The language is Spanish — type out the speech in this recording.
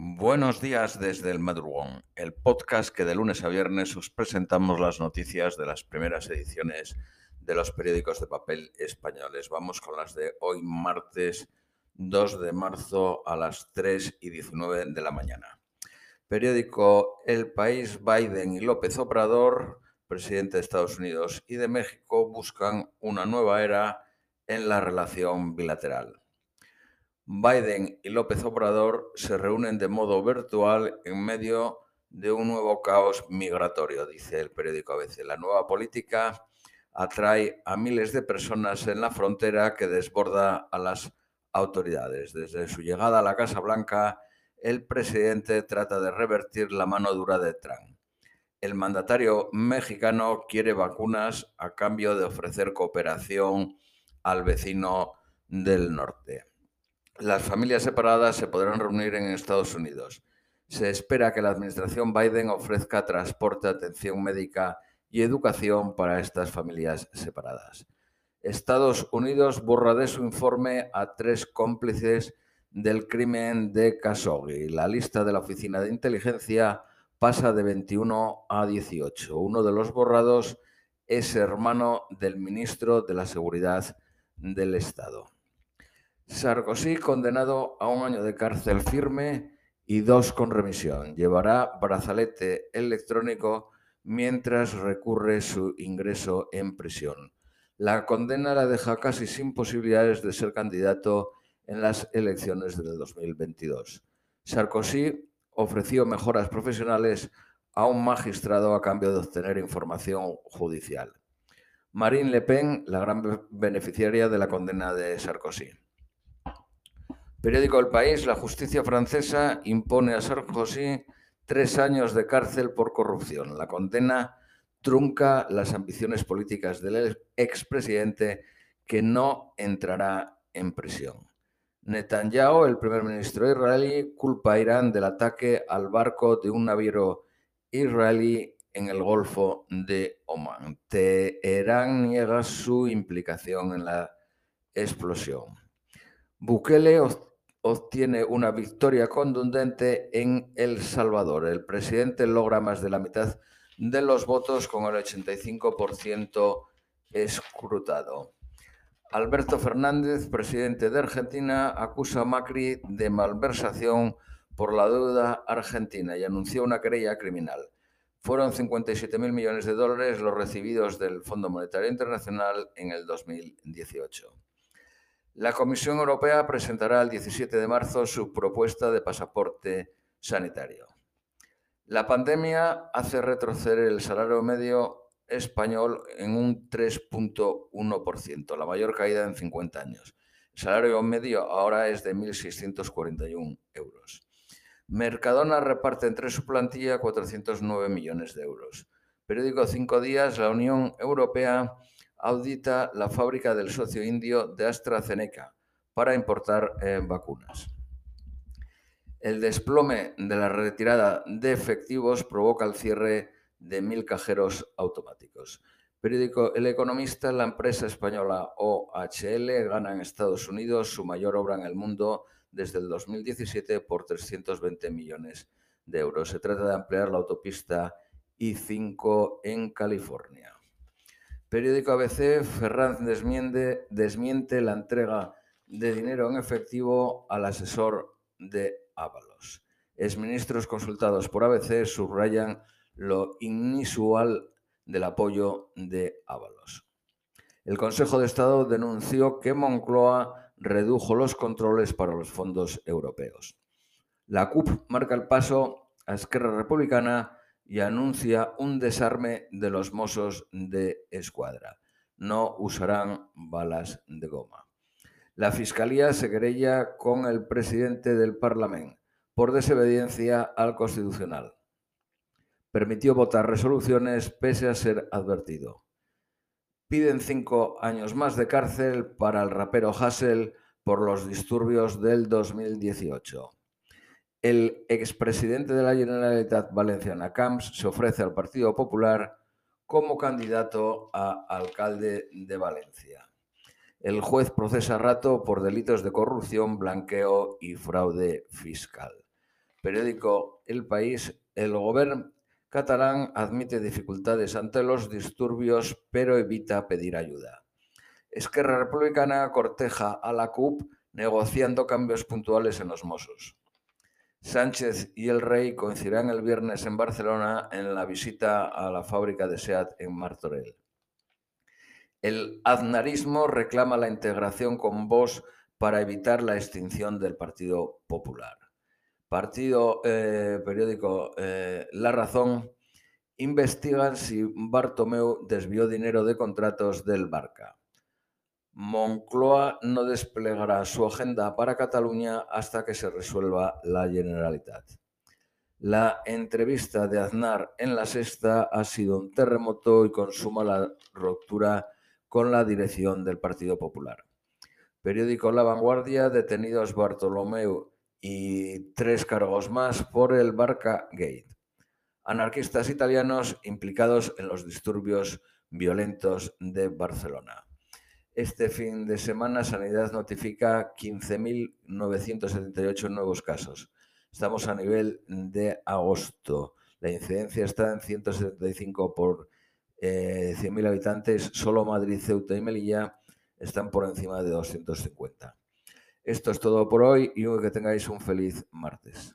Buenos días desde el madrugón, el podcast que de lunes a viernes os presentamos las noticias de las primeras ediciones de los periódicos de papel españoles. Vamos con las de hoy martes 2 de marzo a las 3 y 19 de la mañana. Periódico El País, Biden y López Obrador, presidente de Estados Unidos y de México, buscan una nueva era en la relación bilateral. Biden y López Obrador se reúnen de modo virtual en medio de un nuevo caos migratorio, dice el periódico ABC. La nueva política atrae a miles de personas en la frontera que desborda a las autoridades. Desde su llegada a la Casa Blanca, el presidente trata de revertir la mano dura de Trump. El mandatario mexicano quiere vacunas a cambio de ofrecer cooperación al vecino del norte. Las familias separadas se podrán reunir en Estados Unidos. Se espera que la administración Biden ofrezca transporte, atención médica y educación para estas familias separadas. Estados Unidos borra de su informe a tres cómplices del crimen de Khashoggi. La lista de la Oficina de Inteligencia pasa de 21 a 18. Uno de los borrados es hermano del ministro de la Seguridad del Estado. Sarkozy condenado a un año de cárcel firme y dos con remisión. Llevará brazalete electrónico mientras recurre su ingreso en prisión. La condena la deja casi sin posibilidades de ser candidato en las elecciones del 2022. Sarkozy ofreció mejoras profesionales a un magistrado a cambio de obtener información judicial. Marine Le Pen, la gran beneficiaria de la condena de Sarkozy. Periódico El País, la justicia francesa impone a Sarkozy tres años de cárcel por corrupción. La condena trunca las ambiciones políticas del expresidente que no entrará en prisión. Netanyahu, el primer ministro israelí, culpa a Irán del ataque al barco de un navío israelí en el Golfo de Omán. Teherán niega su implicación en la explosión. Bukele obtiene una victoria contundente en El Salvador. El presidente logra más de la mitad de los votos con el 85% escrutado. Alberto Fernández, presidente de Argentina, acusa a Macri de malversación por la deuda argentina y anunció una querella criminal. Fueron 57.000 millones de dólares los recibidos del Fondo Monetario Internacional en el 2018. La Comisión Europea presentará el 17 de marzo su propuesta de pasaporte sanitario. La pandemia hace retroceder el salario medio español en un 3.1%, la mayor caída en 50 años. El salario medio ahora es de 1.641 euros. Mercadona reparte entre su plantilla 409 millones de euros. Periódico Cinco Días, la Unión Europea audita la fábrica del socio indio de AstraZeneca para importar eh, vacunas. El desplome de la retirada de efectivos provoca el cierre de mil cajeros automáticos. Periódico El Economista, la empresa española OHL gana en Estados Unidos su mayor obra en el mundo desde el 2017 por 320 millones de euros. Se trata de ampliar la autopista I5 en California. Periódico ABC, Ferranz desmiente, la entrega de dinero en efectivo al asesor de Ábalos. Exministros consultados por ABC subrayan lo inusual del apoyo de Ábalos. El Consejo de Estado denunció que Moncloa redujo los controles para los fondos europeos. La CUP marca el paso a Esquerra Republicana y anuncia un desarme de los mozos de escuadra. No usarán balas de goma. La Fiscalía se querella con el presidente del Parlamento por desobediencia al Constitucional. Permitió votar resoluciones pese a ser advertido. Piden cinco años más de cárcel para el rapero Hassel por los disturbios del 2018. El expresidente de la Generalitat Valenciana Camps se ofrece al Partido Popular como candidato a alcalde de Valencia. El juez procesa Rato por delitos de corrupción, blanqueo y fraude fiscal. Periódico El País, el gobierno catalán admite dificultades ante los disturbios, pero evita pedir ayuda. Esquerra Republicana corteja a la CUP negociando cambios puntuales en los Mossos. Sánchez y el rey coincidirán el viernes en Barcelona en la visita a la fábrica de SEAT en Martorell. El aznarismo reclama la integración con Vox para evitar la extinción del Partido Popular. Partido eh, periódico eh, La Razón investigan si Bartomeu desvió dinero de contratos del Barca. Moncloa no desplegará su agenda para Cataluña hasta que se resuelva la Generalitat. La entrevista de Aznar en la sexta ha sido un terremoto y consuma la ruptura con la dirección del Partido Popular. Periódico La Vanguardia, detenidos Bartolomeu y tres cargos más por el Barca Gate. Anarquistas italianos implicados en los disturbios violentos de Barcelona. Este fin de semana Sanidad notifica 15.978 nuevos casos. Estamos a nivel de agosto. La incidencia está en 175 por 100.000 eh, habitantes. Solo Madrid, Ceuta y Melilla están por encima de 250. Esto es todo por hoy y que tengáis un feliz martes.